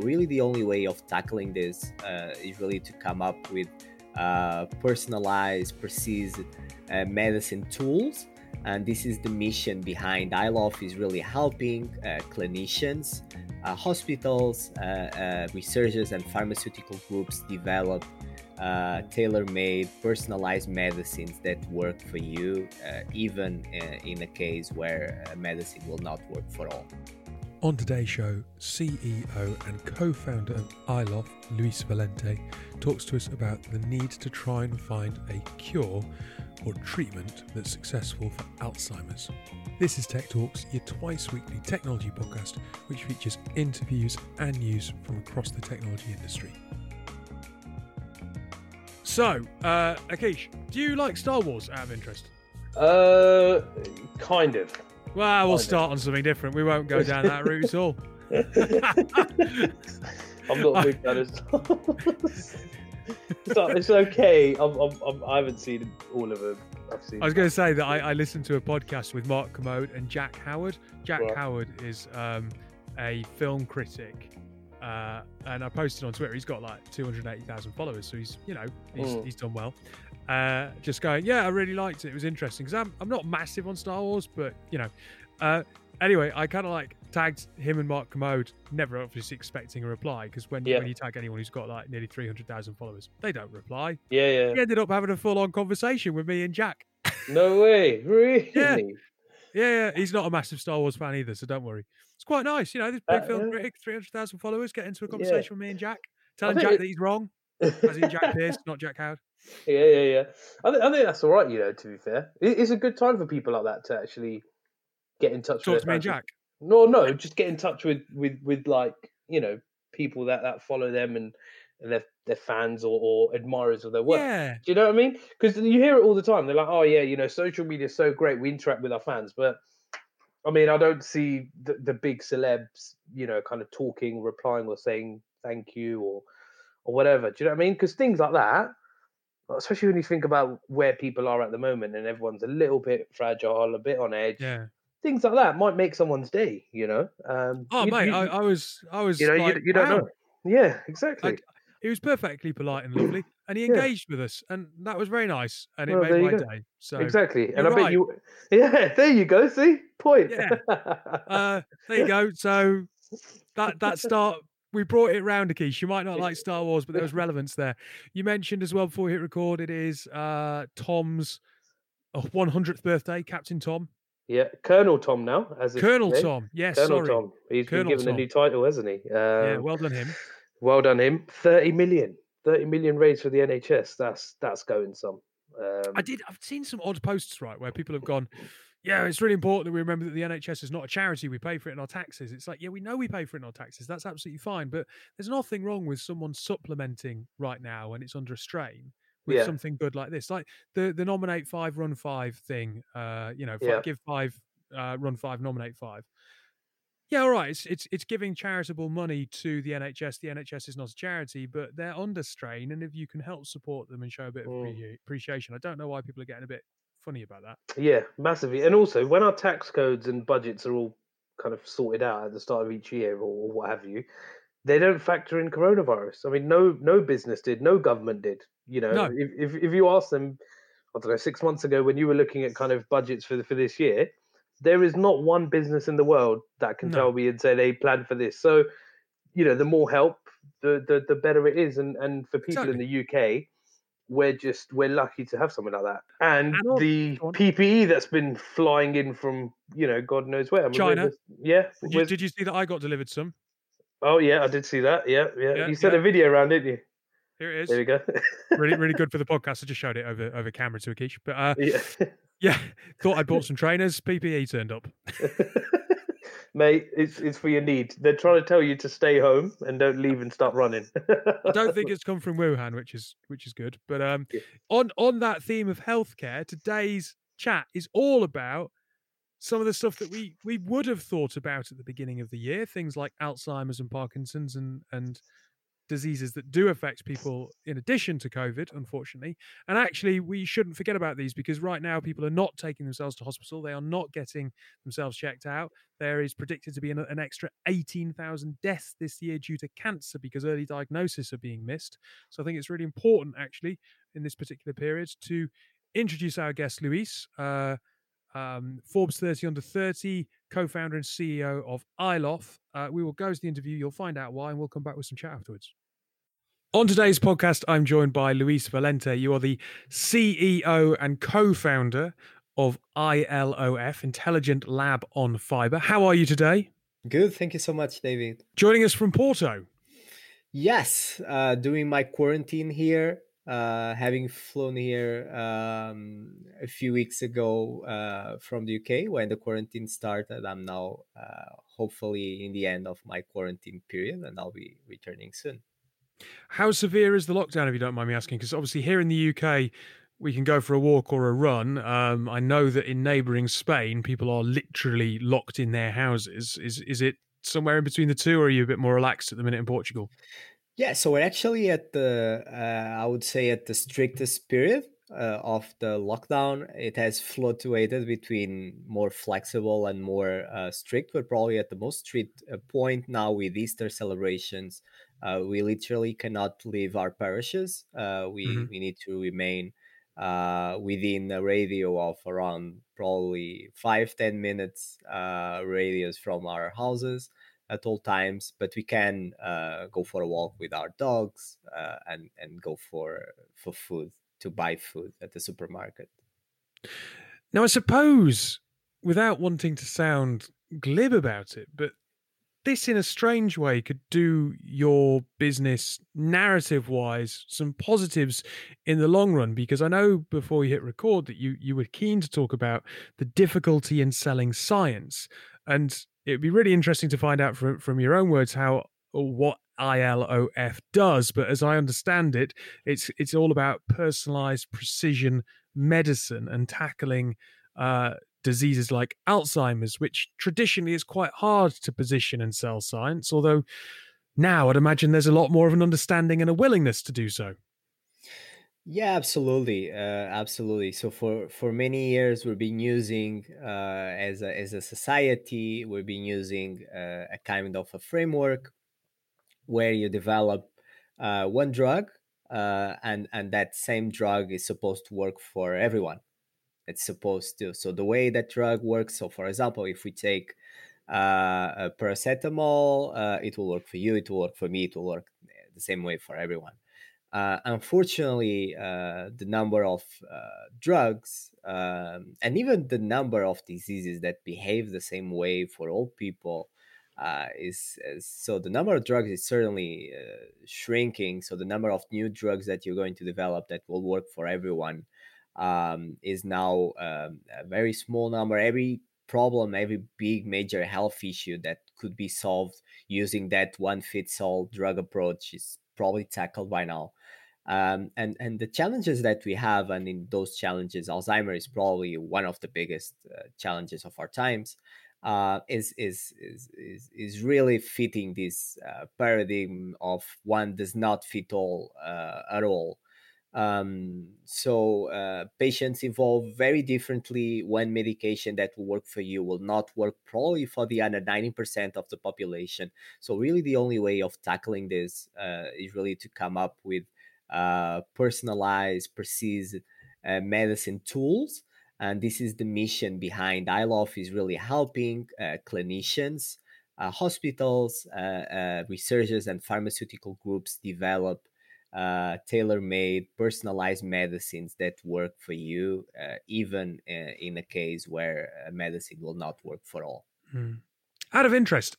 Really, the only way of tackling this uh, is really to come up with uh, personalized, precise uh, medicine tools. And this is the mission behind iLoF is really helping uh, clinicians, uh, hospitals, uh, researchers, and pharmaceutical groups develop uh, tailor-made personalized medicines that work for you uh, even uh, in a case where medicine will not work for all on today's show ceo and co-founder of iLoF, luis valente talks to us about the need to try and find a cure or treatment that's successful for alzheimer's this is tech talks your twice weekly technology podcast which features interviews and news from across the technology industry so, uh, Akish, do you like Star Wars out of interest? Uh, kind of. Well, we'll start on something different. We won't go down that route at all. I'm not a big fan of Wars. it's okay. I'm, I'm, I'm, I have not seen all of them. I've seen. I was going to say that I, I, listened to a podcast with Mark Kermode and Jack Howard. Jack right. Howard is um, a film critic uh, and I posted on Twitter. He's got like 280,000 followers, so he's you know he's, mm. he's done well. Uh, just going, yeah, I really liked it. It was interesting because I'm I'm not massive on Star Wars, but you know. Uh, anyway, I kind of like tagged him and Mark Kermode, never obviously expecting a reply because when, yeah. when you tag anyone who's got like nearly 300,000 followers, they don't reply. Yeah, yeah. He ended up having a full on conversation with me and Jack. No way. Really? yeah. Yeah, yeah. He's not a massive Star Wars fan either, so don't worry it's quite nice. You know, this big uh, film critic, three hundred thousand followers, get into a conversation yeah. with me and Jack, telling Jack it... that he's wrong, as in Jack Pierce, not Jack Howard. Yeah, yeah, yeah. I, th- I think that's all right. You know, to be fair, it- it's a good time for people like that to actually get in touch Talk with to me and Jack. No, no, just get in touch with with with like you know people that that follow them and and they're, they're fans or, or admirers of their work. Yeah. Do you know what I mean? Because you hear it all the time. They're like, oh yeah, you know, social media is so great. We interact with our fans, but I mean, I don't see the, the big celebs, you know, kind of talking, replying, or saying thank you or or whatever. Do you know what I mean? Because things like that, especially when you think about where people are at the moment and everyone's a little bit fragile, a bit on edge. Yeah. Things like that might make someone's day, you know. Um, oh, you, mate, you, I, I, was, I was, you know, like, you, you don't wow. know. Yeah, exactly. he was perfectly polite and lovely, and he engaged yeah. with us, and that was very nice, and it well, made my go. day. So exactly, and I right. bet you, yeah, there you go. See, point. Yeah, uh, there you go. So that that start. We brought it round, Akish. You might not like Star Wars, but there was relevance there. You mentioned as well before we hit record, it is uh, Tom's 100th birthday, Captain Tom. Yeah, Colonel Tom now. As Colonel Tom, yes, Colonel sorry. Tom. He's Colonel been given Tom. a new title, hasn't he? Um, yeah, well done him. Well done him. Thirty million. 30 million raised for the NHS. That's that's going some. Um, I did. I've seen some odd posts right where people have gone. Yeah, it's really important that we remember that the NHS is not a charity. We pay for it in our taxes. It's like, yeah, we know we pay for it in our taxes. That's absolutely fine. But there's nothing wrong with someone supplementing right now when it's under a strain with yeah. something good like this. Like the the nominate five, run five thing. Uh, you know, yeah. give five, uh, run five, nominate five. Yeah, all right. It's, it's it's giving charitable money to the NHS. The NHS is not a charity, but they're under strain, and if you can help support them and show a bit of mm. appreciation, I don't know why people are getting a bit funny about that. Yeah, massively. And also, when our tax codes and budgets are all kind of sorted out at the start of each year, or what have you, they don't factor in coronavirus. I mean, no no business did, no government did. You know, no. if, if if you ask them, I don't know, six months ago when you were looking at kind of budgets for the, for this year there is not one business in the world that can no. tell me and say they plan for this. So, you know, the more help, the the, the better it is. And and for people exactly. in the UK, we're just we're lucky to have something like that. And, and the PPE that's been flying in from you know God knows where. I mean, China. yeah. Did you, did you, see that I got delivered some? Oh yeah, I did see that. Yeah, yeah. yeah you sent yeah. a video around, didn't you? Here it is. There we go. really, really good for the podcast. I just showed it over over camera to Akish. But uh, yeah. Yeah, thought I bought some trainers. PPE turned up. Mate, it's it's for your need. They're trying to tell you to stay home and don't leave and start running. I don't think it's come from Wuhan, which is which is good. But um, yeah. on on that theme of healthcare, today's chat is all about some of the stuff that we we would have thought about at the beginning of the year, things like Alzheimer's and Parkinson's and and diseases that do affect people in addition to COVID, unfortunately. And actually, we shouldn't forget about these because right now people are not taking themselves to hospital. They are not getting themselves checked out. There is predicted to be an, an extra 18,000 deaths this year due to cancer because early diagnosis are being missed. So I think it's really important, actually, in this particular period to introduce our guest, Luis. Uh, um, Forbes 30 under 30, co founder and CEO of iLoF. Uh, we will go to the interview. You'll find out why, and we'll come back with some chat afterwards. On today's podcast, I'm joined by Luis Valente. You are the CEO and co founder of ILOF, Intelligent Lab on Fiber. How are you today? Good. Thank you so much, David. Joining us from Porto. Yes, uh, doing my quarantine here uh, having flown here um, a few weeks ago uh, from the UK when the quarantine started. I'm now uh, hopefully in the end of my quarantine period and I'll be returning soon. How severe is the lockdown, if you don't mind me asking? Because obviously, here in the UK, we can go for a walk or a run. Um, I know that in neighbouring Spain, people are literally locked in their houses. Is is it somewhere in between the two, or are you a bit more relaxed at the minute in Portugal? Yeah, so we're actually at the, uh, I would say, at the strictest period uh, of the lockdown. It has fluctuated between more flexible and more uh, strict. We're probably at the most strict uh, point now with Easter celebrations. Uh, we literally cannot leave our parishes. Uh, we mm-hmm. we need to remain within a radio of around probably five ten minutes radius from our houses at all times, but we can uh, go for a walk with our dogs uh, and and go for for food to buy food at the supermarket. Now, I suppose, without wanting to sound glib about it, but this, in a strange way, could do your business narrative wise some positives in the long run. Because I know before you hit record that you you were keen to talk about the difficulty in selling science, and it'd be really interesting to find out from from your own words how what ILOF does. But as I understand it, it's it's all about personalized precision medicine and tackling uh, diseases like Alzheimer's, which traditionally is quite hard to position in cell science. Although now I'd imagine there's a lot more of an understanding and a willingness to do so. Yeah, absolutely, uh, absolutely. So for for many years, we've been using uh, as a as a society, we've been using uh, a kind of a framework where you develop uh, one drug, uh, and and that same drug is supposed to work for everyone. It's supposed to. So the way that drug works. So for example, if we take uh, a paracetamol, it will work for you. It will work for me. It will work the same way for everyone uh, unfortunately, uh, the number of uh, drugs um, and even the number of diseases that behave the same way for all people uh, is, is, so the number of drugs is certainly uh, shrinking. So the number of new drugs that you're going to develop that will work for everyone um, is now um, a very small number. Every problem, every big major health issue that could be solved using that one fits all drug approach is probably tackled by now. Um, and and the challenges that we have, and in those challenges, Alzheimer is probably one of the biggest uh, challenges of our times. Uh, is, is is is is really fitting this uh, paradigm of one does not fit all uh, at all. Um, so uh, patients evolve very differently. One medication that will work for you will not work probably for the other ninety percent of the population. So really, the only way of tackling this uh, is really to come up with uh, personalized, precise uh, medicine tools. And this is the mission behind iLoF is really helping uh, clinicians, uh, hospitals, researchers, and pharmaceutical groups develop Uh, tailor-made, personalized medicines that work for you, uh, even uh, in a case where medicine will not work for all. Mm. Out of interest,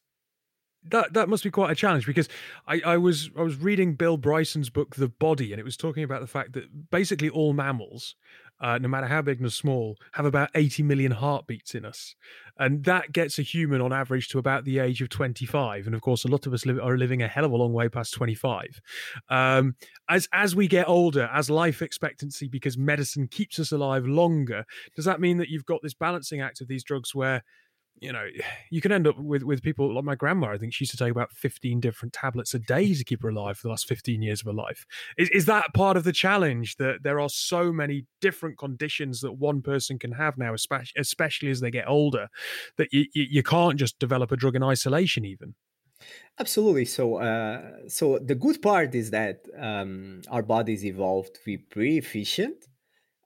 that that must be quite a challenge because I, I was I was reading Bill Bryson's book The Body and it was talking about the fact that basically all mammals, uh, no matter how big or small, have about 80 million heartbeats in us, and that gets a human on average to about the age of 25. And of course, a lot of us live, are living a hell of a long way past 25. Um, as as we get older, as life expectancy, because medicine keeps us alive longer, does that mean that you've got this balancing act of these drugs where you know, you can end up with with people like my grandma. I think she used to take about fifteen different tablets a day to keep her alive for the last fifteen years of her life. Is is that part of the challenge that there are so many different conditions that one person can have now, especially especially as they get older, that you you can't just develop a drug in isolation, even. Absolutely. So, uh, so the good part is that um, our bodies evolved to be pretty efficient,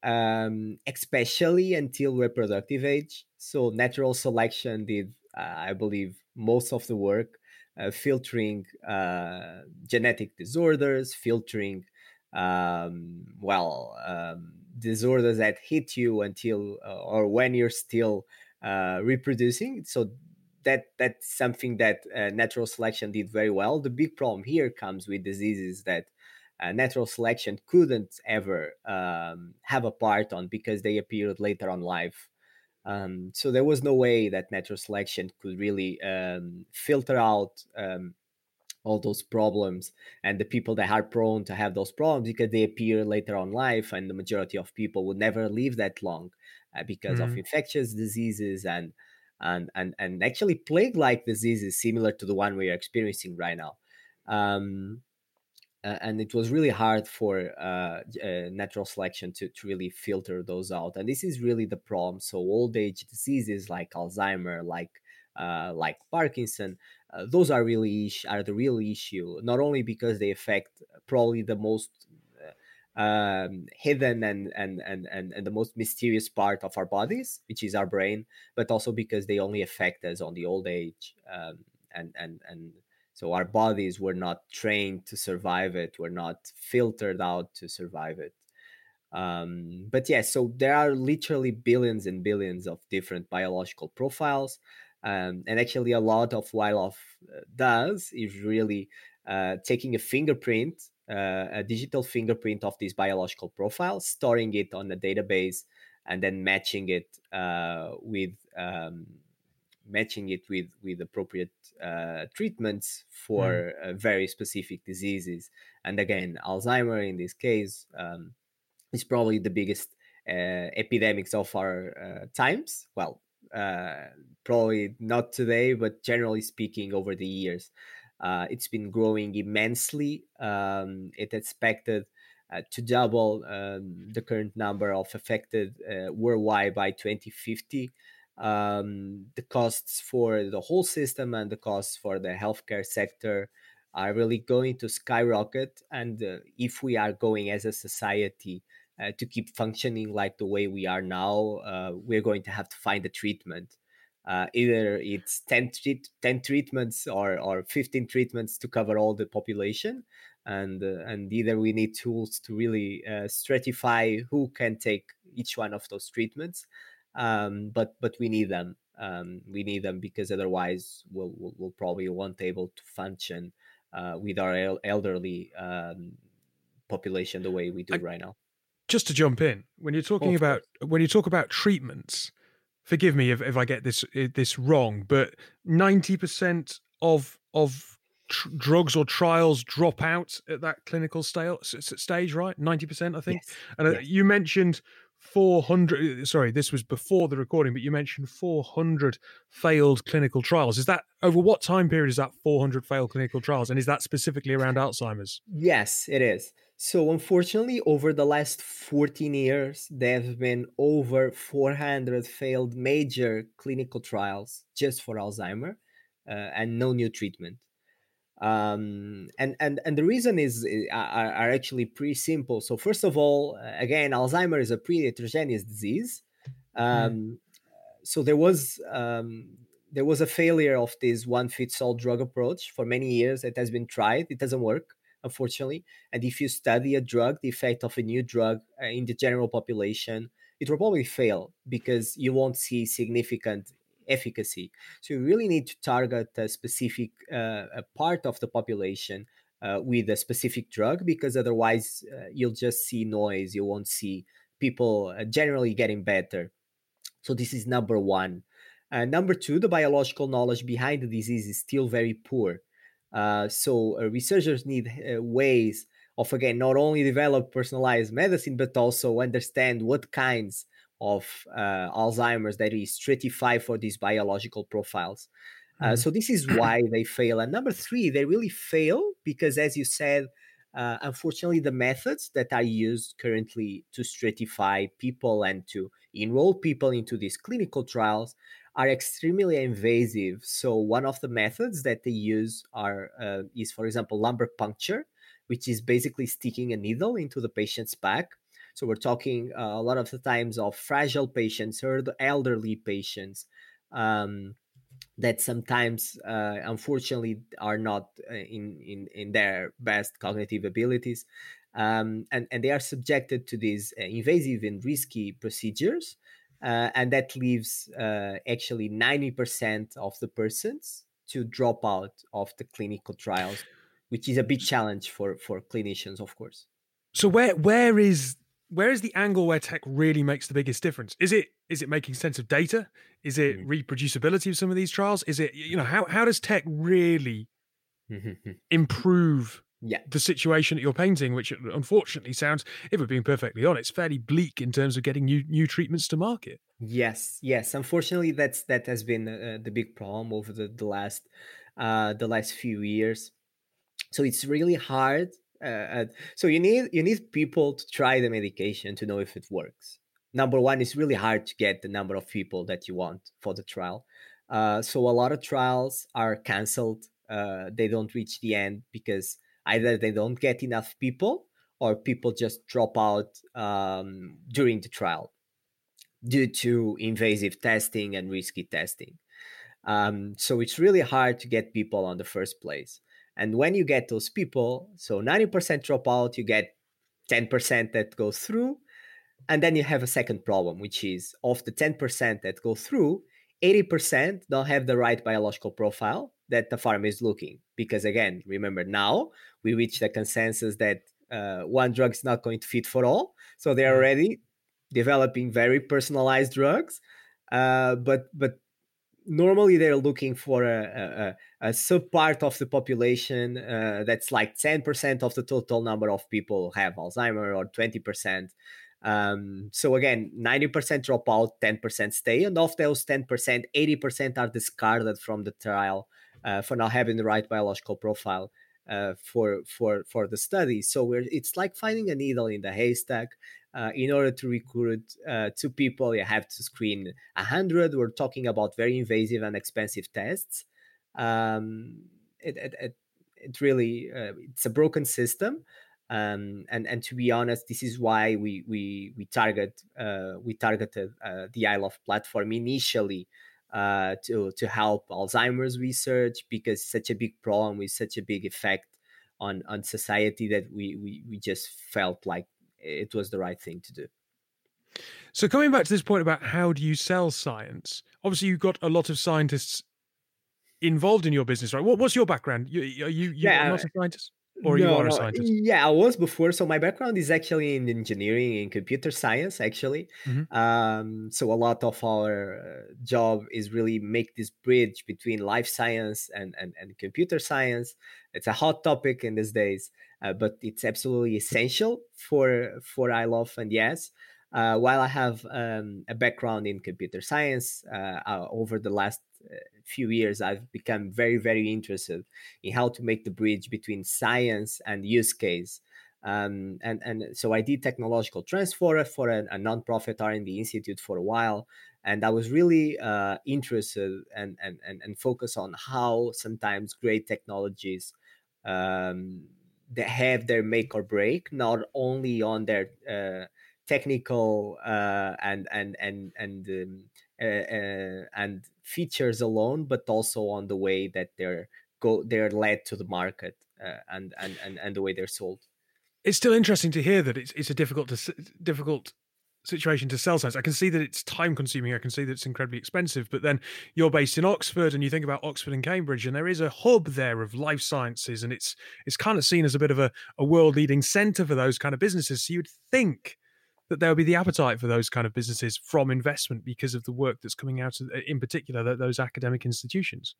um, especially until reproductive age. So, natural selection did, uh, I believe, most of the work, uh, filtering uh, genetic disorders, filtering, um, well, um, disorders that hit you until uh, or when you're still uh, reproducing. So that that's something that uh, natural selection did very well. The big problem here comes with diseases that uh, natural selection couldn't ever um, have a part on because they appeared later on life. Um, so there was no way that natural selection could really um, filter out um, all those problems and the people that are prone to have those problems because they appear later on life and the majority of people would never live that long uh, because mm-hmm. of infectious diseases and and and and actually plague like diseases similar to the one we are experiencing right now um, and it was really hard for uh, uh, natural selection to, to really filter those out and this is really the problem. So old age diseases like alzheimer like uh, like parkinson uh, those are really are the real issue not only because they affect probably the most um, hidden and, and and and and the most mysterious part of our bodies, which is our brain, but also because they only affect us on the old age, um, and and and so our bodies were not trained to survive it, were not filtered out to survive it. Um, but yes, yeah, so there are literally billions and billions of different biological profiles. Um, and actually, a lot of wildlife uh, does is really uh, taking a fingerprint uh, a digital fingerprint of this biological profile, storing it on a database, and then matching it uh, with um, matching it with with appropriate uh, treatments for mm. very specific diseases. And again, Alzheimer in this case um, is probably the biggest uh, epidemics of our uh, times. Well, probably not today, but generally speaking, over the years. Uh, it's been growing immensely. Um, it's expected uh, to double um, the current number of affected uh, worldwide by 2050. Um, the costs for the whole system and the costs for the healthcare sector are really going to skyrocket. And uh, if we are going as a society uh, to keep functioning like the way we are now, uh, we're going to have to find a treatment uh, either it's 10, 10 treatments or, or 15 treatments to cover all the population and uh, and either we need tools to really uh, stratify who can take each one of those treatments um, but but we need them um, we need them because otherwise we'll, we'll, we'll probably won't able to function uh, with our el- elderly um, population the way we do I, right now just to jump in when you're talking oh, about when you talk about treatments forgive me if, if I get this this wrong, but ninety percent of of tr- drugs or trials drop out at that clinical stage, stage right? Ninety percent, I think. Yes. And uh, yes. you mentioned 400 uh, sorry this was before the recording but you mentioned 400 failed clinical trials. Is that over what time period is that 400 failed clinical trials and is that specifically around alzheimer's? Yes it is. So, unfortunately, over the last 14 years, there have been over 400 failed major clinical trials just for Alzheimer uh, and no new treatment. Um, and, and, and the reason is are, are actually pretty simple. So, first of all, uh, again, Alzheimer is a pretty heterogeneous disease. Hmm. Um, mm. So, there was um, there was a failure of this one fits all drug approach for many years. It has been tried, it doesn't work unfortunately. And if you study a drug, the effect of a new drug uh, in the general population, it will probably fail because you won't see significant efficacy. So you really need to target a specific uh, a part of the population uh, with a specific drug because otherwise uh, you'll just see noise. You won't see people uh, generally getting better. So this is number one. Uh, number two, the biological knowledge behind the disease is still very poor. Uh, so researchers need ways of again not only develop personalized medicine but also understand what kinds of uh, Alzheimer's that is stratified for these biological profiles. Uh, mm-hmm. so this is why they fail. And number three, they really fail because, as you said, uh, unfortunately, the methods that are used currently to stratify people and to enroll people into these clinical trials are extremely invasive. So one of the methods that they use are uh, is, for example, lumbar puncture, which is basically sticking a needle into the patient's back. So we're talking uh, a lot of the times of fragile patients or the elderly patients. Um, that sometimes uh, unfortunately are not uh, in, in in their best cognitive abilities um, and and they are subjected to these uh, invasive and risky procedures uh, and that leaves uh, actually 90% of the persons to drop out of the clinical trials which is a big challenge for for clinicians of course so where where is where is the angle where tech really makes the biggest difference? Is it is it making sense of data? Is it mm-hmm. reproducibility of some of these trials? Is it you know how how does tech really mm-hmm. improve yeah. the situation that you're painting, which unfortunately sounds, if we're being perfectly honest, fairly bleak in terms of getting new new treatments to market. Yes, yes. Unfortunately, that's that has been uh, the big problem over the the last uh, the last few years. So it's really hard uh, so you need you need people to try the medication to know if it works. Number one, it's really hard to get the number of people that you want for the trial. Uh, so a lot of trials are canceled. Uh, they don't reach the end because either they don't get enough people or people just drop out um, during the trial due to invasive testing and risky testing. Um, so it's really hard to get people on the first place. And when you get those people, so 90% drop out, you get 10% that goes through. And then you have a second problem, which is of the 10% that go through, 80% don't have the right biological profile that the farm is looking. Because again, remember now we reached the consensus that uh, one drug is not going to fit for all. So they're mm-hmm. already developing very personalized drugs. Uh, but but normally they're looking for a, a, a sub part of the population uh, that's like 10% of the total number of people have alzheimer or 20% um, so again 90% drop out 10% stay and of those 10% 80% are discarded from the trial uh, for not having the right biological profile uh, for for for the study. So it's like finding a needle in the haystack uh, in order to recruit uh, two people, you have to screen a hundred. We're talking about very invasive and expensive tests. Um, it, it, it, it, really uh, it's a broken system, um, and and to be honest, this is why we we we target uh, we targeted uh, the iLoF platform initially. Uh, to to help Alzheimer's research because such a big problem with such a big effect on on society that we we, we just felt like it was the right thing to do. So coming back to this point about how do you sell science? Obviously, you've got a lot of scientists involved in your business, right? What, what's your background? You, are you, you yeah, not a uh, scientist? Or no, you are a scientist? Yeah, I was before. So my background is actually in engineering and computer science, actually. Mm-hmm. Um, so a lot of our uh, job is really make this bridge between life science and, and, and computer science. It's a hot topic in these days uh, but it's absolutely essential for for iLoF and yes. Uh, while I have um, a background in computer science, uh, uh over the last few years, I've become very, very interested in how to make the bridge between science and use case. Um, and and so I did technological transfer for a, a nonprofit R&D institute for a while, and I was really uh, interested and, and and and focus on how sometimes great technologies um, that have their make or break, not only on their uh, technical uh, and and and and um, uh, and features alone, but also on the way that they're go they're led to the market uh, and, and and and the way they're sold. It's still interesting to hear that it's it's a difficult to, difficult situation to sell science. I can see that it's time consuming. I can see that it's incredibly expensive. But then you're based in Oxford, and you think about Oxford and Cambridge, and there is a hub there of life sciences, and it's it's kind of seen as a bit of a, a world leading centre for those kind of businesses. So you'd think that there will be the appetite for those kind of businesses from investment because of the work that's coming out of, in particular those academic institutions.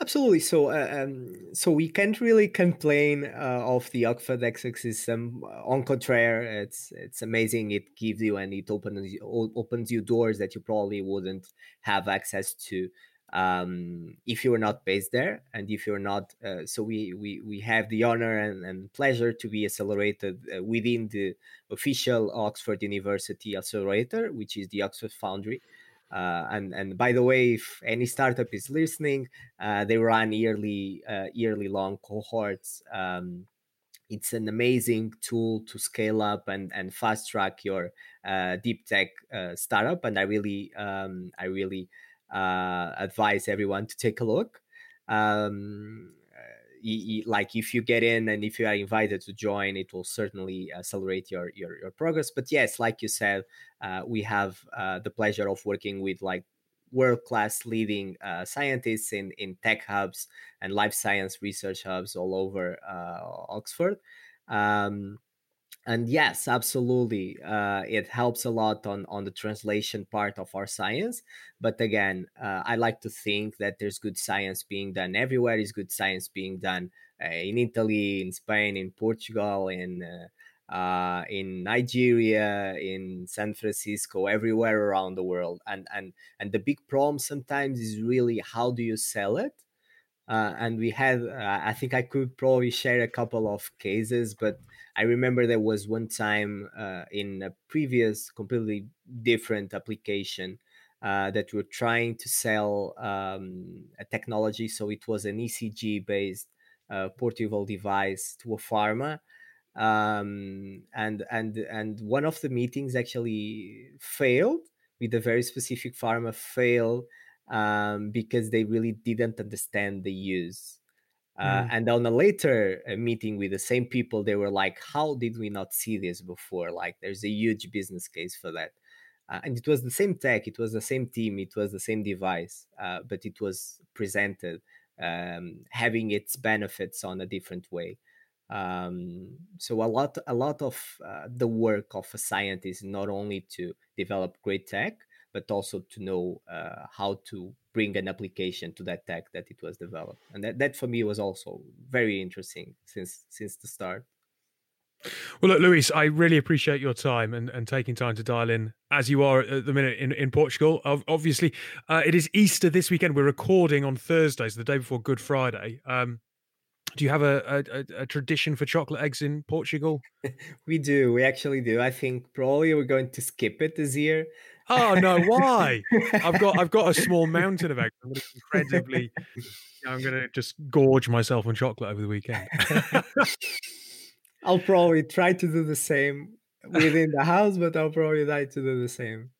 Absolutely. So, uh, um, so we can't really complain uh, of the Oxford ecosystem. On contrary, it's it's amazing. It gives you and it opens opens you doors that you probably wouldn't have access to um, if you are not based there, and if you're not. Uh, so we we we have the honor and, and pleasure to be accelerated uh, within the official Oxford University accelerator, which is the Oxford Foundry. Uh, and and by the way, if any startup is listening, uh, they run yearly uh, yearly long cohorts. Um, it's an amazing tool to scale up and, and fast track your uh, deep tech startup. And I really um, I really uh, advise everyone to take a look. Um, like if you get in and if you are invited to join it will certainly accelerate your your, your progress but yes like you said uh, we have uh, the pleasure of working with like world class leading uh, scientists in in tech hubs and life science research hubs all over uh, oxford um, and yes absolutely uh, it helps a lot on on the translation part of our science. But again uh, i like to think that there's good science being done everywhere. Is good science being done uh, in italy in spain in portugal in uh, uh, in nigeria in san francisco everywhere around the world. And and and the big problem sometimes is really how do you sell it? Uh, and we have i think i could probably share a couple of cases but i remember there was one time uh, in a previous completely different application uh, that we were trying to sell um, a technology so it was an ecg based uh, portable device to a pharma um, and and and one of the meetings actually failed with a very specific pharma failed um, because they really didn't understand the use. Uh, mm. And on a later uh, meeting with the same people, they were like, "How did we not see this before? Like, there's a huge business case for that." Uh, and it was the same tech, it was the same team, it was the same device, uh, but it was presented um, having its benefits on a different way. Um, so a lot, a lot of uh, the work of a scientist not only to develop great tech, but also to know uh, how to bring an application to that tech that it was developed and that, that for me was also very interesting since since the start well, look, Luis, I really appreciate your time and, and taking time to dial in as you are at the minute in, in Portugal. Obviously, uh, it is Easter this weekend. We're recording on Thursdays, the day before Good Friday. Um, do you have a, a, a, tradition for chocolate eggs in Portugal? we do. We actually do. I think probably we're going to skip it this year. Oh no! Why? I've got I've got a small mountain of eggs. I'm going to incredibly. I'm going to just gorge myself on chocolate over the weekend. I'll probably try to do the same within the house, but I'll probably try to do the same.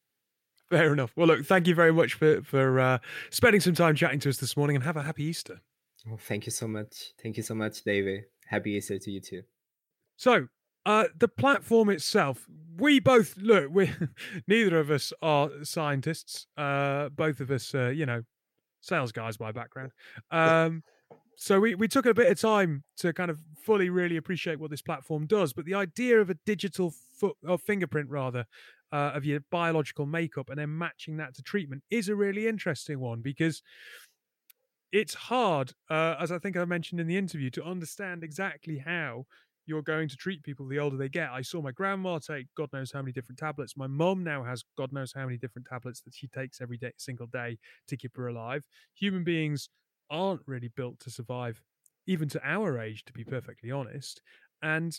Fair enough. Well, look, thank you very much for for uh, spending some time chatting to us this morning, and have a happy Easter. Well, thank you so much. Thank you so much, David. Happy Easter to you too. So, uh, the platform itself, we both look. We neither of us are scientists. Uh, both of us, uh, you know, sales guys by background. Um, so we we took a bit of time to kind of fully really appreciate what this platform does. But the idea of a digital foot or fingerprint rather uh, of your biological makeup and then matching that to treatment is a really interesting one because it's hard, uh, as I think I mentioned in the interview, to understand exactly how you're going to treat people the older they get. I saw my grandma take God knows how many different tablets. My mum now has God knows how many different tablets that she takes every day, single day to keep her alive. Human beings aren't really built to survive, even to our age, to be perfectly honest. And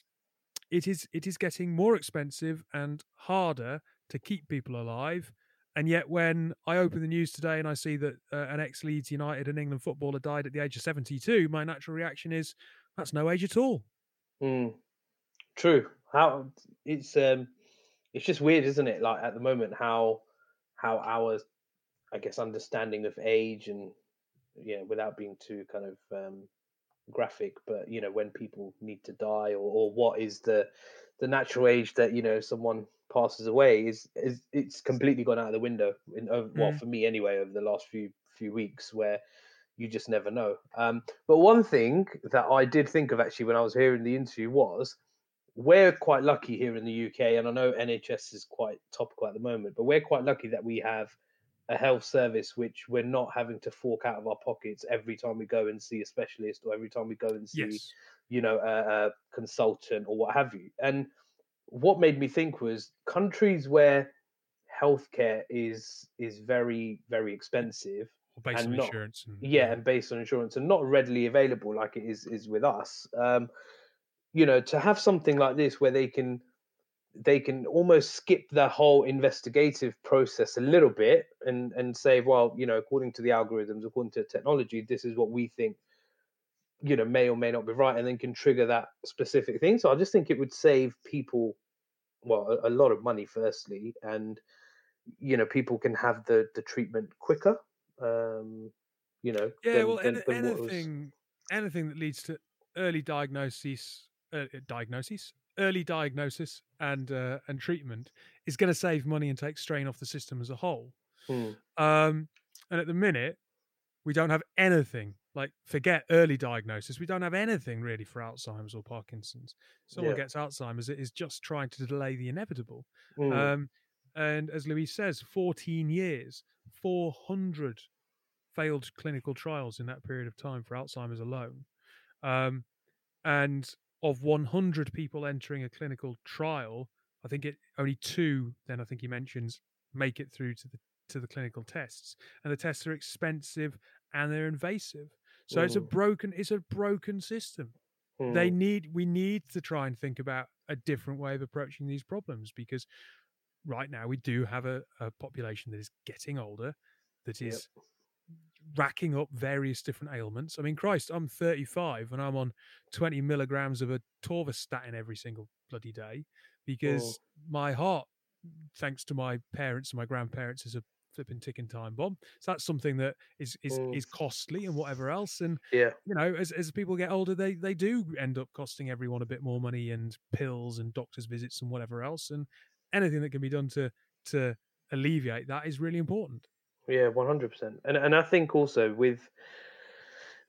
it is it is getting more expensive and harder to keep people alive. And yet, when I open the news today and I see that uh, an ex Leeds United and England footballer died at the age of 72, my natural reaction is that's no age at all. Mm, true. How it's um, it's just weird, isn't it? Like at the moment, how how our I guess understanding of age and yeah, without being too kind of um, graphic, but you know when people need to die or, or what is the the natural age that you know someone passes away is is it's completely gone out of the window in over, mm. well for me anyway over the last few few weeks where you just never know um, but one thing that i did think of actually when i was hearing the interview was we're quite lucky here in the uk and i know nhs is quite topical at the moment but we're quite lucky that we have a health service which we're not having to fork out of our pockets every time we go and see a specialist or every time we go and see Yes. you know a, a consultant or what have you and what made me think was countries where healthcare is is very very expensive Or based and on not- insurance. And, yeah and based on insurance and not readily available like it is is with us um you know to have something like this where they can they can almost skip the whole investigative process a little bit and and say well you know according to the algorithms according to technology this is what we think you know may or may not be right and then can trigger that specific thing so i just think it would save people well a, a lot of money firstly and you know people can have the the treatment quicker um you know Yeah, than- well, than- than anything, anything that leads to early diagnosis, uh, diagnosis, early diagnosis, and uh, and treatment is going to save money and take strain off the system as a whole. Hmm. Um, and at the minute, we don't have anything. Like, forget early diagnosis. We don't have anything really for Alzheimer's or Parkinson's. Someone Yeah. gets Alzheimer's, it is just trying to delay the inevitable. Mm. Um, and as Louise says, 14 years, 400 failed clinical trials in that period of time for Alzheimer's alone. Um, and of 100 people entering a clinical trial, I think it only two. Then I think he mentions make it through to the to the clinical tests, and the tests are expensive and they're invasive. So it's a Mm. broken it's a broken system they Mm. need we need to try and think about a different way of approaching these problems because right now we do have a, a population that is getting older that is Yep. racking up various different ailments i mean christ i'm 35 and i'm on 20 milligrams of a torvastatin every single bloody day because my heart thanks to my parents and my grandparents is a flipping ticking time bomb so that's something that is is, Mm. is costly and whatever else and yeah you know, as as people get older, they they do end up costing everyone a bit more money and pills and doctors' visits and whatever else. And anything that can be done to to alleviate that is really important. Yeah, one hundred percent. And and I think also with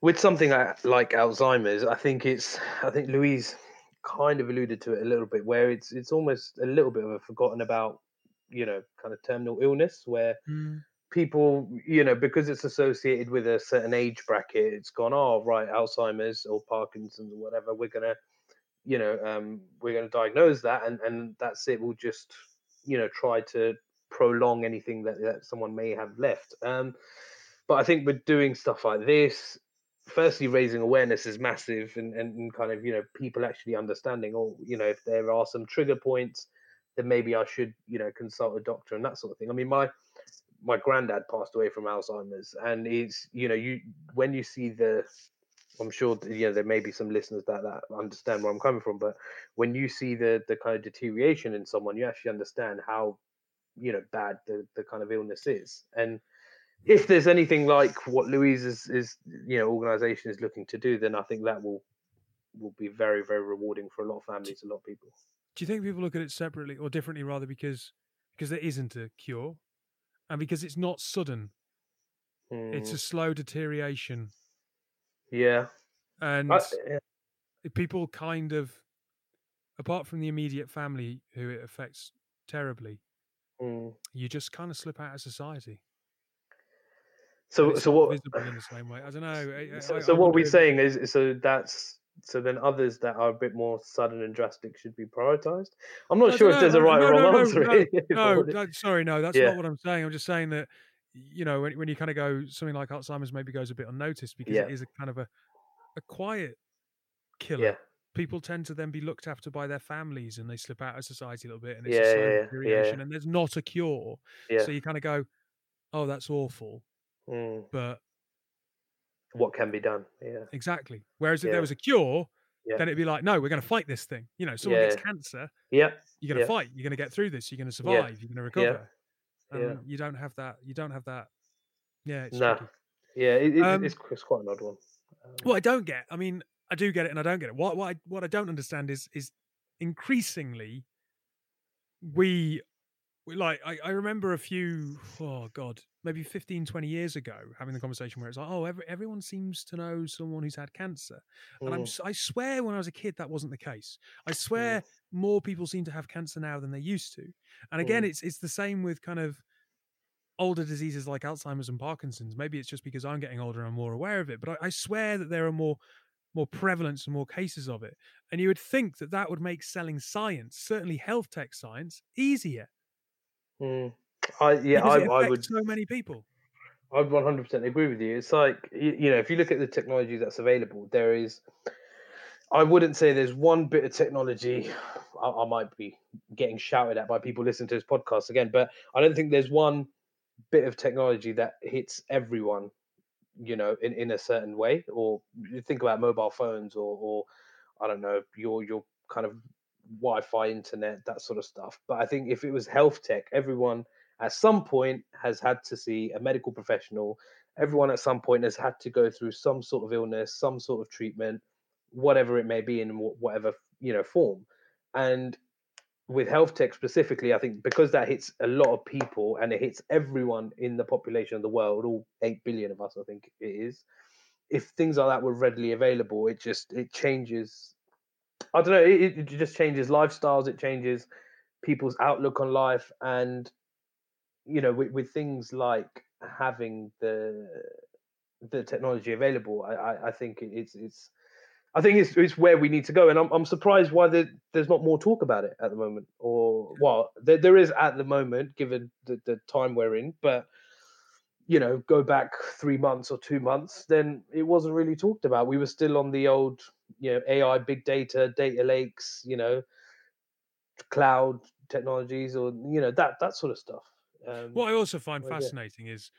with something like Alzheimer's, I think it's I think Louise kind of alluded to it a little bit, where it's it's almost a little bit of a forgotten about, you know, kind of terminal illness where mm. people, you know, because it's associated with a certain age bracket, it's gone, oh right, Alzheimer's or Parkinson's or whatever, we're gonna, you know, um, we're gonna diagnose that and and that's it. We'll just, you know, try to prolong anything that, that someone may have left. Um, but I think with doing stuff like this, firstly, raising awareness is massive, and, and, and kind of you know people actually understanding, or you know, if there are some trigger points, then maybe I should you know consult a doctor and that sort of thing. I mean, my my granddad passed away from Alzheimer's, and it's you know you when you see the I'm sure you know there may be some listeners that, that understand where I'm coming from, but when you see the the kind of deterioration in someone, you actually understand how you know bad the, the kind of illness is. And if there's anything like what Louise is, is you know organization is looking to do, then I think that will will be very very rewarding for a lot of families, a lot of people. Do you think people look at it separately or differently, rather, because because there isn't a cure, and because it's not sudden, it's Mm, a slow deterioration, yeah, and I- yeah, people kind of, apart from the immediate family who it affects terribly, mm. you just kind of slip out of society. So so what? visible in the same way? I don't know. So, I- so I what we're saying is so that's so then others that are a bit more sudden and drastic should be prioritized. I'm not sure if there's a right no, or wrong answer. no, No, sorry, no, that's Yeah. not what I'm saying. I'm just saying that you know when when you kind of go something like Alzheimer's maybe goes a bit unnoticed because Yeah. it is a kind of a a quiet killer. yeah, People tend to then be looked after by their families and they slip out of society a little bit and it's Yeah, a slow yeah, yeah, yeah, deterioration yeah. and there's not a cure. yeah. So you kind of go, oh, that's awful, Mm. but What can be done? Yeah, exactly. Whereas if there was a cure, Yeah. then it'd be like, no, we're going to fight this thing. You know, someone gets cancer, yeah, you're going to Yeah. fight. You're going to get through this. You're going to survive. You're going to recover. Yeah. You don't have that. You don't have that. Yeah, it's Nah. tricky. yeah. It, it, Um, it's, it's quite an odd one. Um, What I don't get, I mean, I do get it and I don't get it. What what I, what I don't understand is is increasingly we like I, I remember a few oh god maybe 15 20 years ago having the conversation where it's like oh every, everyone seems to know someone who's had cancer and I'm mm, I swear when I was a kid that wasn't the case I swear Mm. more people seem to have cancer now than they used to and again Mm. it's it's the same with kind of older diseases like Alzheimer's and Parkinson's. Maybe it's just because I'm getting older and I'm more aware of it, but I, I swear that there are more more prevalence and more cases of it. And you would think that that would make selling science, certainly health tech science, easier. Mm. I yeah, I, I would so many people. I would 100% agree with you. It's like you, you know, if you look at the technology that's available, there is. I wouldn't say there's one bit of technology. I, I might be getting shouted at by people listening to this podcast again, but I don't think there's one bit of technology that hits everyone you know in, in a certain way or you think about mobile phones or or i don't know your your kind of wi-fi internet that sort of stuff but i think if it was health tech everyone at some point has had to see a medical professional everyone at some point has had to go through some sort of illness some sort of treatment whatever it may be in whatever you know form and with health tech specifically, I think because that hits a lot of people and it hits everyone in the population of the world, all eight billion of us, I think it is. If things like that were readily available, it just it changes. I don't know. It, it just changes lifestyles. It changes people's outlook on life, and you know, with, with things like having the the technology available, I, I, I think it's it's I think it's it's where we need to go, and I'm I'm surprised why there, there's not more talk about it at the moment. Or well, there, there is at the moment, given the, the time we're in. But you know, go back three months or two months, then it wasn't really talked about. We were still on the old, you know, AI, big data, data lakes, you know, cloud technologies, or you know that that sort of stuff. Um, what I also find fascinating yeah. is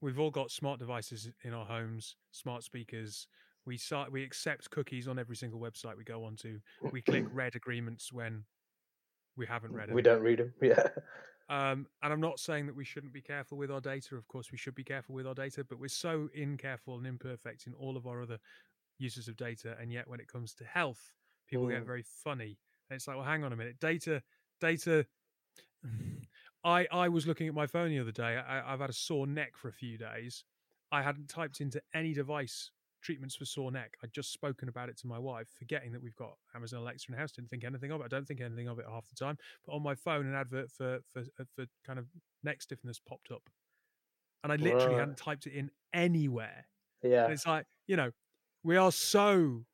we've all got smart devices in our homes, smart speakers we start, we accept cookies on every single website we go onto. We click read agreements when we haven't read them. We don't read them. Yeah. Um, and I'm not saying that we shouldn't be careful with our data. Of course, we should be careful with our data, but we're so incareful and imperfect in all of our other uses of data. And yet, when it comes to health, people mm. get very funny. And it's like, well, hang on a minute, data, data. I I was looking at my phone the other day. I, I've had a sore neck for a few days. I hadn't typed into any device treatments for sore neck. I'd just spoken about it to my wife, forgetting that we've got Amazon Alexa in the house. Didn't think anything of it. I don't think anything of it half the time. But on my phone, an advert for for uh, for kind of neck stiffness popped up, and I literally right. hadn't typed it in anywhere. Yeah, and it's like you know, we are so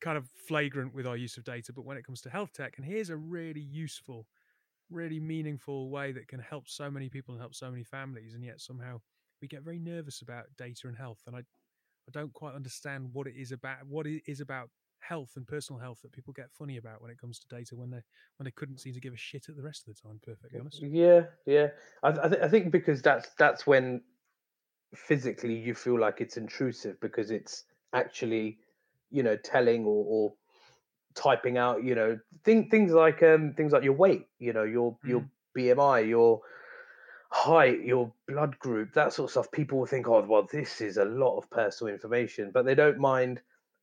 kind of flagrant with our use of data, but when it comes to health tech, and here's a really useful, really meaningful way that can help so many people and help so many families, and yet somehow we get very nervous about data and health. And I I don't quite understand what it is about what it is about health and personal health that people get funny about when it comes to data when they when they couldn't seem to give a shit at the rest of the time. Perfectly honest. Yeah, yeah. I I, th- I think because that's that's when physically you feel like it's intrusive because it's actually you know telling or, or typing out you know things things like um things like your weight you know your mm. your bmi your height, your blood group, that sort of stuff, people will think, oh, well, this is a lot of personal information, but they don't mind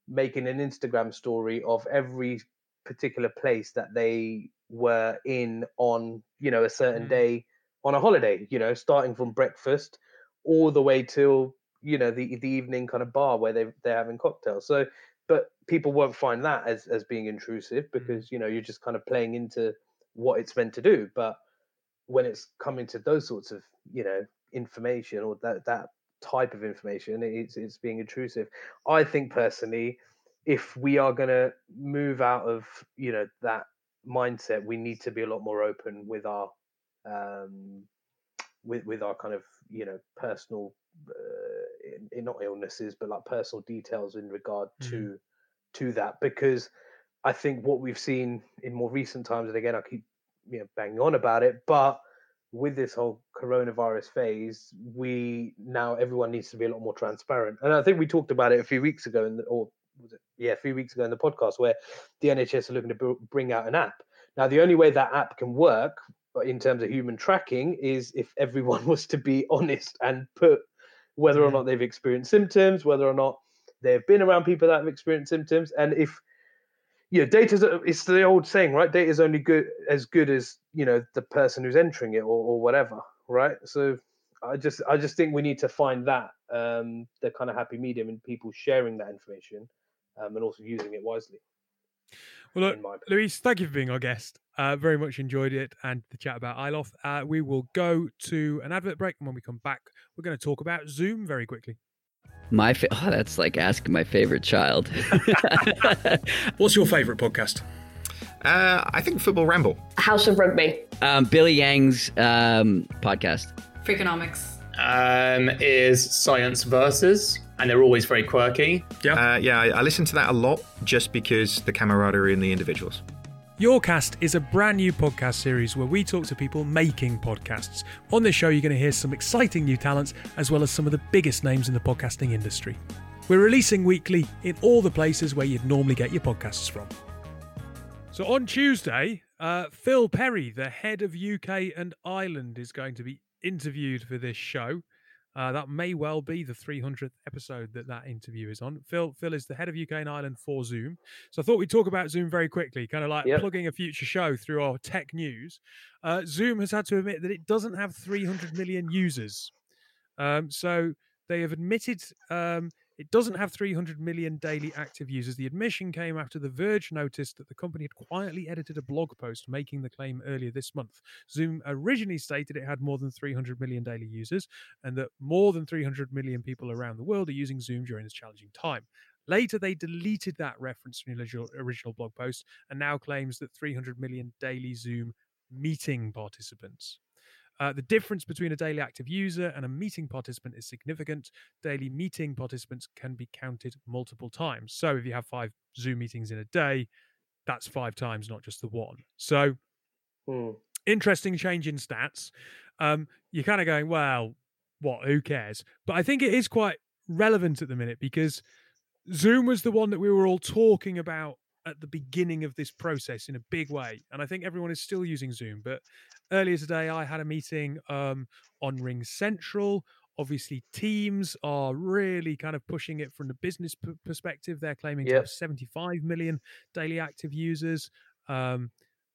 making an Instagram story of every particular place that they were in on, you know, a certain mm. day on a holiday, you know, starting from breakfast all the way till, you know, the the evening kind of bar where they they're having cocktails. So but people won't find that as as being intrusive mm. because, you know, you're just kind of playing into what it's meant to do. But when it's coming to those sorts of you know information or that that type of information it's it's being intrusive i think personally if we are going to move out of you know that mindset we need to be a lot more open with our um with with our kind of you know personal uh, in, in not illnesses but like personal details in regard mm-hmm. to to that because i think what we've seen in more recent times and again i keep you know banging on about it but with this whole coronavirus phase we now everyone needs to be a lot more transparent and i think we talked about it a few weeks ago in the, or was it yeah a few weeks ago in the podcast where the nhs are looking to bring out an app now the only way that app can work in terms of human tracking is if everyone was to be honest and put whether or not they've experienced symptoms whether or not they've been around people that have experienced symptoms and if you know, data it's the old saying, right? Data is only good as good as you know the person who's entering it or, or whatever, right? So I just I just think we need to find that um, the kind of happy medium in people sharing that information um, and also using it wisely. Well, look, Luis, thank you for being our guest. Uh, very much enjoyed it and the chat about iLoF. Uh, we will go to an advert break, and when we come back, we're going to talk about Zoom very quickly. My fa- oh, that's like asking my favorite child. What's your favorite podcast? Uh, I think Football Ramble. House of Rugby. Um, Billy Yang's um, podcast. Freakonomics. Um, is Science Versus, and they're always very quirky. Yeah, uh, yeah. I, I listen to that a lot just because the camaraderie and the individuals. Yourcast is a brand new podcast series where we talk to people making podcasts. On this show, you're going to hear some exciting new talents as well as some of the biggest names in the podcasting industry. We're releasing weekly in all the places where you'd normally get your podcasts from. So on Tuesday, uh, Phil Perry, the head of UK and Ireland, is going to be interviewed for this show. Uh, that may well be the 300th episode that that interview is on. Phil, Phil is the head of UK and Ireland for Zoom. So I thought we'd talk about Zoom very quickly, kind of like yep. plugging a future show through our tech news. Uh, Zoom has had to admit that it doesn't have 300 million users. Um, so they have admitted um, it doesn't have 300 million daily active users. The admission came after The Verge noticed that the company had quietly edited a blog post making the claim earlier this month. Zoom originally stated it had more than 300 million daily users and that more than 300 million people around the world are using Zoom during this challenging time. Later, they deleted that reference from the original blog post and now claims that 300 million daily Zoom meeting participants. Uh, the difference between a daily active user and a meeting participant is significant. Daily meeting participants can be counted multiple times. So if you have five Zoom meetings in a day, that's five times, not just the one. So mm. interesting change in stats. Um, you're kind of going, well, what? Who cares? But I think it is quite relevant at the minute because Zoom was the one that we were all talking about at the beginning of this process in a big way. And I think everyone is still using Zoom. But earlier today, I had a meeting um, on Ring Central. Obviously, Teams are really kind of pushing it from the business p- perspective. They're claiming yep. to have 75 million daily active users. Um,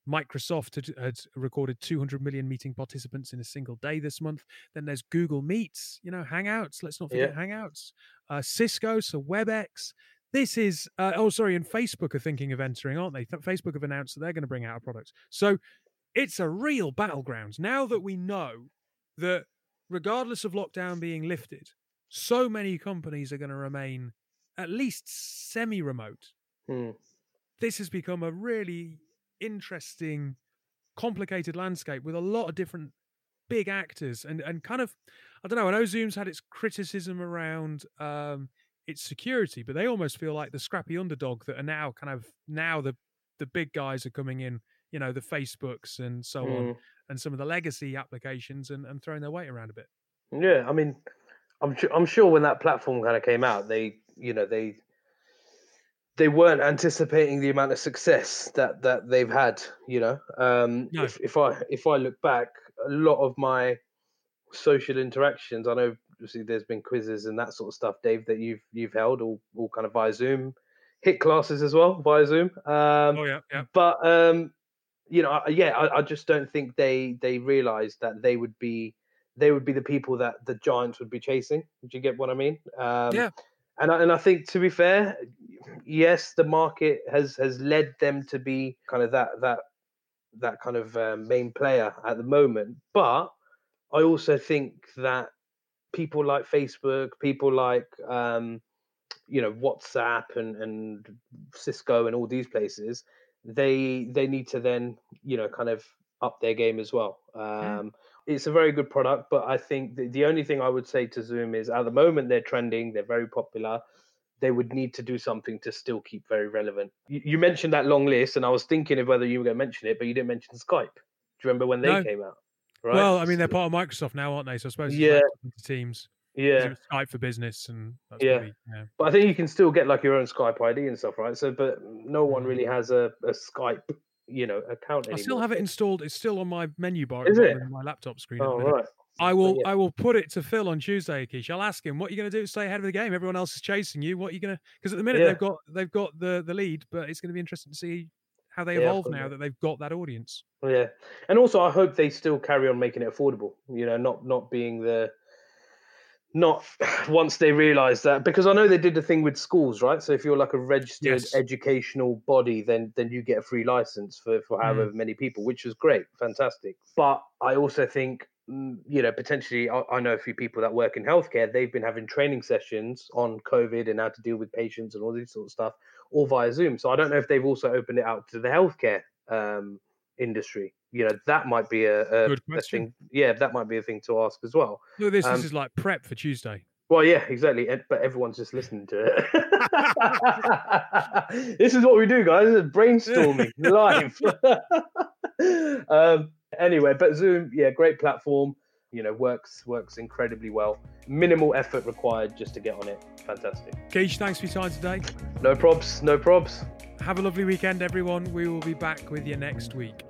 Microsoft had, had, recorded 200 million meeting participants in a single day this month. Then there's Google Meets, you know, Hangouts. Let's not forget Hangouts. Uh, Cisco, so WebEx. This is, uh, oh, sorry, and Facebook are thinking of entering, aren't they? Facebook have announced that they're going to bring out a product. So it's a real battleground. Now that we know that regardless of lockdown being lifted, so many companies are going to remain at least semi remote. Hmm. This has become a really interesting, complicated landscape with a lot of different big actors and, and kind of, I don't know, I know Zoom's had its criticism around um, its security, but they almost feel like the scrappy underdog that are now kind of now the the big guys are coming in, you know, the Facebooks and so mm. on, and some of the legacy applications and, and throwing their weight around a bit. Yeah, I mean, I'm I'm sure when that platform kind of came out, they you know they they weren't anticipating the amount of success that that they've had. You know, um, no. if if I if I look back, a lot of my social interactions, I know obviously there's been quizzes and that sort of stuff, Dave, that you've you've held all, all kind of via Zoom, HIIT classes as well via Zoom. Um, oh yeah, yeah. But um, you know, yeah, I, I just don't think they they realised that they would be they would be the people that the Giants would be chasing. Do you get what I mean? Um, yeah. And I, and I think to be fair, yes, the market has has led them to be kind of that that that kind of uh, main player at the moment. But I also think that people like Facebook, people like um, you know WhatsApp and and Cisco and all these places, they they need to then you know kind of up their game as well. Um, It's a very good product, but I think the, the only thing I would say to Zoom is at the moment they're trending, they're very popular. They would need to do something to still keep very relevant. You, you mentioned that long list, and I was thinking of whether you were going to mention it, but you didn't mention Skype. Do you remember when they no. came out? Right? Well, I mean, they're part of Microsoft now, aren't they? So I suppose yeah, Teams. Yeah, Skype for business and yeah. Probably, yeah. But I think you can still get like your own Skype ID and stuff, right? So, but no one really has a, a Skype, you know, account. Anymore. I still have it installed. It's still on my menu bar. Is it? my laptop screen. Oh, right. I will. Yeah. I will put it to Phil on Tuesday, Kish. I'll ask him what you're going to do to stay ahead of the game. Everyone else is chasing you. What are you going to? Because at the minute yeah. they've got they've got the the lead, but it's going to be interesting to see how they evolve now that they've got that audience. Yeah, and also I hope they still carry on making it affordable. You know, not not being the not once they realize that because I know they did the thing with schools, right? So if you're like a registered Yes. educational body, then then you get a free license for for however many people, which was great, fantastic. But I also think mm, you know potentially I, I know a few people that work in healthcare. They've been having training sessions on COVID and how to deal with patients and all this sort of stuff, all via Zoom. So I don't know if they've also opened it out to the healthcare um, industry. You know that might be a, a, Good a question. thing. Yeah, that might be a thing to ask as well. Look this. Um, this is like prep for Tuesday. Well, yeah, exactly. But everyone's just listening to it. this is what we do, guys. This is brainstorming live. um, anyway, but Zoom, yeah, great platform. You know, works works incredibly well. Minimal effort required just to get on it. Fantastic. Gage, thanks for your time today. No probs. No probs. Have a lovely weekend, everyone. We will be back with you next week.